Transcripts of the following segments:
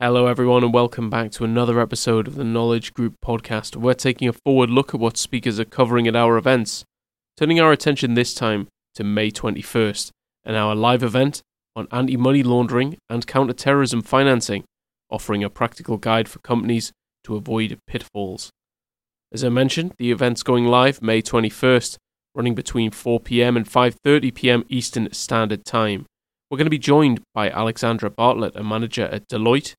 Hello, everyone, and welcome back to another episode of the Knowledge Group podcast. We're taking a forward look at what speakers are covering at our events, turning our attention this time to May 21st and our live event on anti money laundering and counter terrorism financing, offering a practical guide for companies to avoid pitfalls. As I mentioned, the event's going live May 21st, running between 4 pm and 5:30 pm Eastern Standard Time. We're going to be joined by Alexandra Bartlett, a manager at Deloitte,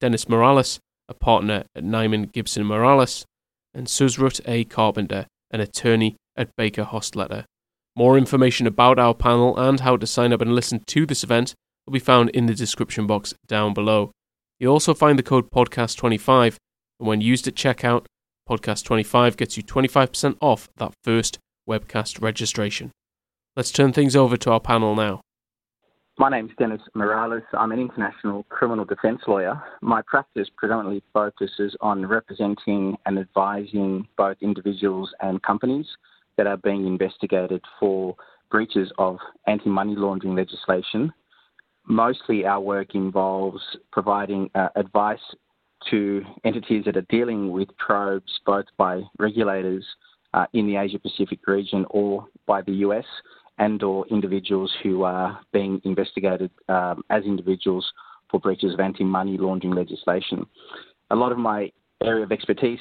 Dennis Miralis, a partner at Nyman Gibson Miralis, and Suzrut A. Carpenter, an attorney at Baker Hostetler. More information about our panel and how to sign up and listen to this event will be found in the description box down below. You'll also find the code podcast25, and when used at checkout, podcast25 gets you 25% off that first webcast registration. Let's turn things over to our panel now. My name is Dennis Miralis. I'm an international criminal defence lawyer. My practice predominantly focuses on representing and advising both individuals and companies that are being investigated for breaches of anti money laundering legislation. Mostly our work involves providing uh, advice to entities that are dealing with probes both by regulators uh, in the Asia Pacific region or by the US and or individuals who are being investigated um, as individuals for breaches of anti-money laundering legislation. A lot of my area of expertise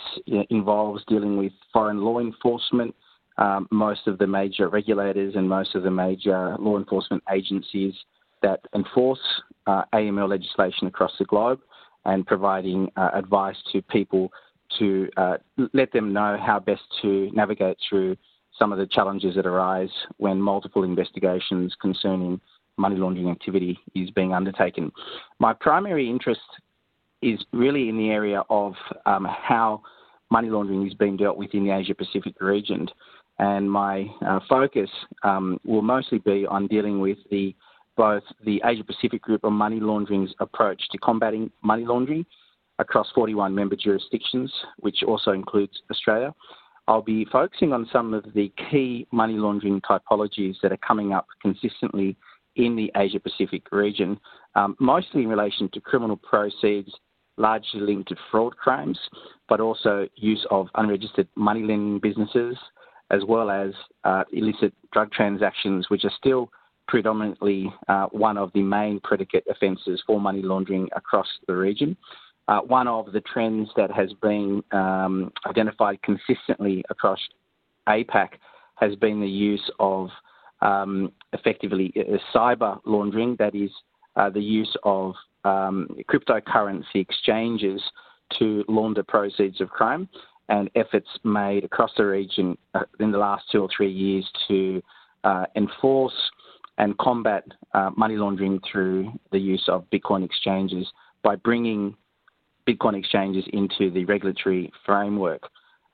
involves dealing with foreign law enforcement, um, most of the major regulators and most of the major law enforcement agencies that enforce uh, AML legislation across the globe and providing uh, advice to people to uh, let them know how best to navigate through some of the challenges that arise when multiple investigations concerning money laundering activity is being undertaken. My primary interest is really in the area of um, how money laundering is being dealt with in the Asia Pacific region. And my uh, focus um, will mostly be on dealing with the both the Asia Pacific Group on Money Laundering's approach to combating money laundering across 41 member jurisdictions, which also includes Australia, I'll be focusing on some of the key money laundering typologies that are coming up consistently in the Asia Pacific region, um, mostly in relation to criminal proceeds, largely linked to fraud crimes, but also use of unregistered money lending businesses, as well as uh, illicit drug transactions, which are still predominantly uh, one of the main predicate offences for money laundering across the region. Uh, one of the trends that has been um, identified consistently across APAC has been the use of um, effectively uh, cyber laundering, that is, uh, the use of um, cryptocurrency exchanges to launder proceeds of crime, and efforts made across the region uh, in the last two or three years to uh, enforce and combat uh, money laundering through the use of Bitcoin exchanges by bringing Bitcoin exchanges into the regulatory framework.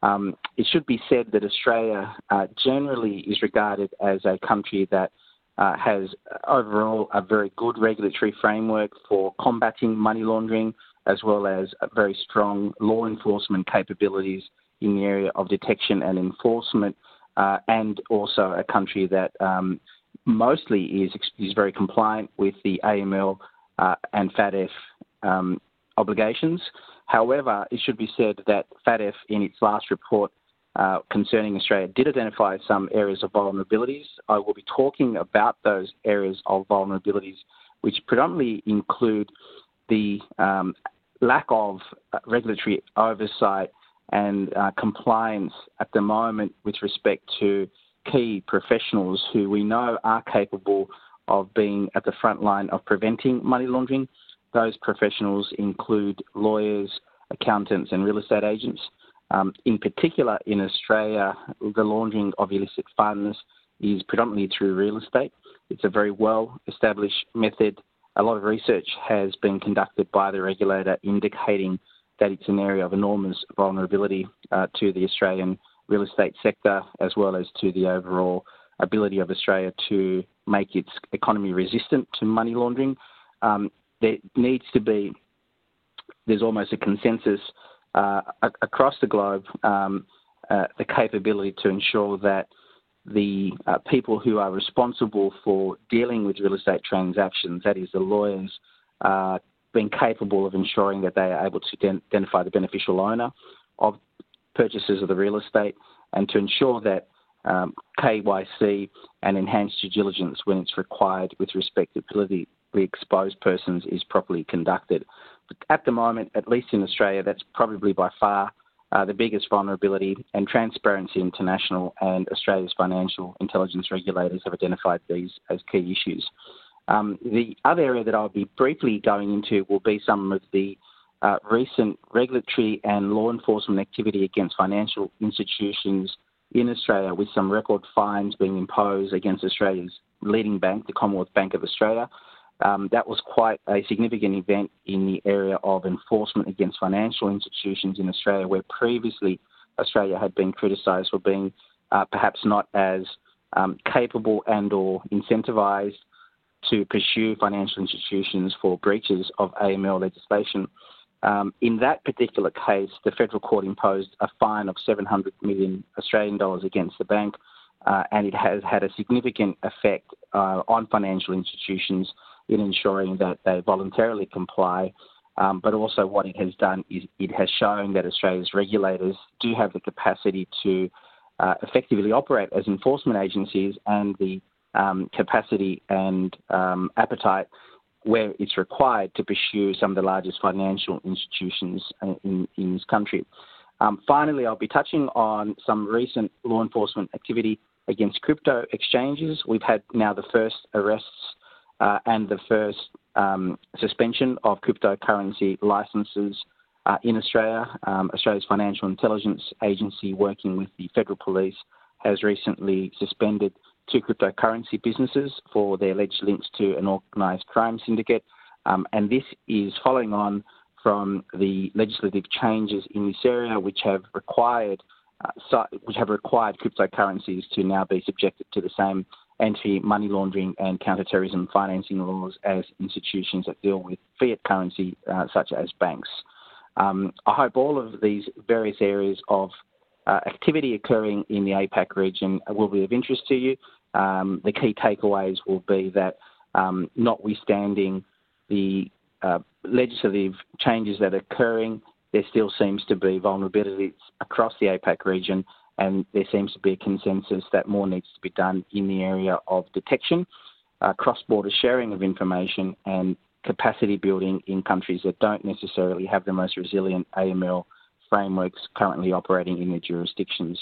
Um, it should be said that Australia uh, generally is regarded as a country that uh, has overall a very good regulatory framework for combating money laundering, as well as very strong law enforcement capabilities in the area of detection and enforcement, uh, and also a country that um, mostly is, is very compliant with the AML uh, and FATF um, obligations. However, it should be said that FATF, in its last report uh, concerning Australia, did identify some areas of vulnerabilities. I will be talking about those areas of vulnerabilities, which predominantly include the um, lack of uh, regulatory oversight and uh, compliance at the moment with respect to key professionals who we know are capable of being at the front line of preventing money laundering those professionals include lawyers, accountants, and real estate agents. Um, in particular, in Australia, the laundering of illicit funds is predominantly through real estate. It's a very well established method. A lot of research has been conducted by the regulator indicating that it's an area of enormous vulnerability uh, to the Australian real estate sector as well as to the overall ability of Australia to make its economy resistant to money laundering. Um, there needs to be there's almost a consensus uh, across the globe um, uh, the capability to ensure that the uh, people who are responsible for dealing with real estate transactions, that is the lawyers, uh, being capable of ensuring that they are able to identify the beneficial owner of purchases of the real estate and to ensure that um, KYC and enhanced due diligence when it's required with respect to exposed persons is properly conducted. But at the moment, at least in Australia, that's probably by far uh, the biggest vulnerability, and Transparency International and Australia's financial intelligence regulators have identified these as key issues. Um, the other area that I'll be briefly going into will be some of the uh, recent regulatory and law enforcement activity against financial institutions in Australia, with some record fines being imposed against Australia's leading bank, the Commonwealth Bank of Australia. Um, that was quite a significant event in the area of enforcement against financial institutions in Australia, where previously Australia had been criticised for being uh, perhaps not as um, capable and/or incentivised to pursue financial institutions for breaches of AML legislation. Um, in that particular case, the federal court imposed a fine of 700 million Australian dollars against the bank, uh, and it has had a significant effect uh, on financial institutions in ensuring that they voluntarily comply. Um, but also, what it has done is it has shown that Australia's regulators do have the capacity to uh, effectively operate as enforcement agencies and the um, capacity and um, appetite where it's required to pursue some of the largest financial institutions in, in this country. Um, finally, I'll be touching on some recent law enforcement activity against crypto exchanges. We've had now the first arrests uh, and the first um, suspension of cryptocurrency licenses uh, in Australia. Um, Australia's Financial Intelligence Agency, working with the Federal Police, has recently suspended two cryptocurrency businesses for their alleged links to an organised crime syndicate. Um, and this is following on from the legislative changes in this area, which have required uh, which have required cryptocurrencies to now be subjected to the same anti-money laundering and counter-terrorism financing laws as institutions that deal with fiat currency, uh, such as banks. Um, I hope all of these various areas of uh, activity occurring in the APAC region will be of interest to you. Um, the key takeaways will be that, um, notwithstanding the uh, legislative changes that are occurring, there still seems to be vulnerabilities across the APAC region, and there seems to be a consensus that more needs to be done in the area of detection, uh, cross border sharing of information, and capacity building in countries that don't necessarily have the most resilient AML frameworks currently operating in their jurisdictions.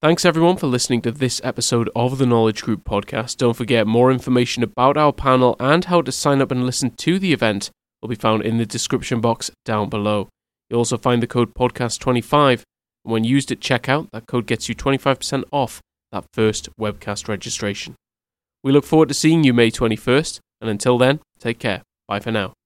Thanks everyone for listening to this episode of the Knowledge Group podcast. Don't forget more information about our panel and how to sign up and listen to the event will be found in the description box down below. You'll also find the code podcast25 and when used at checkout that code gets you 25% off that first webcast registration. We look forward to seeing you May 21st and until then, take care. Bye for now.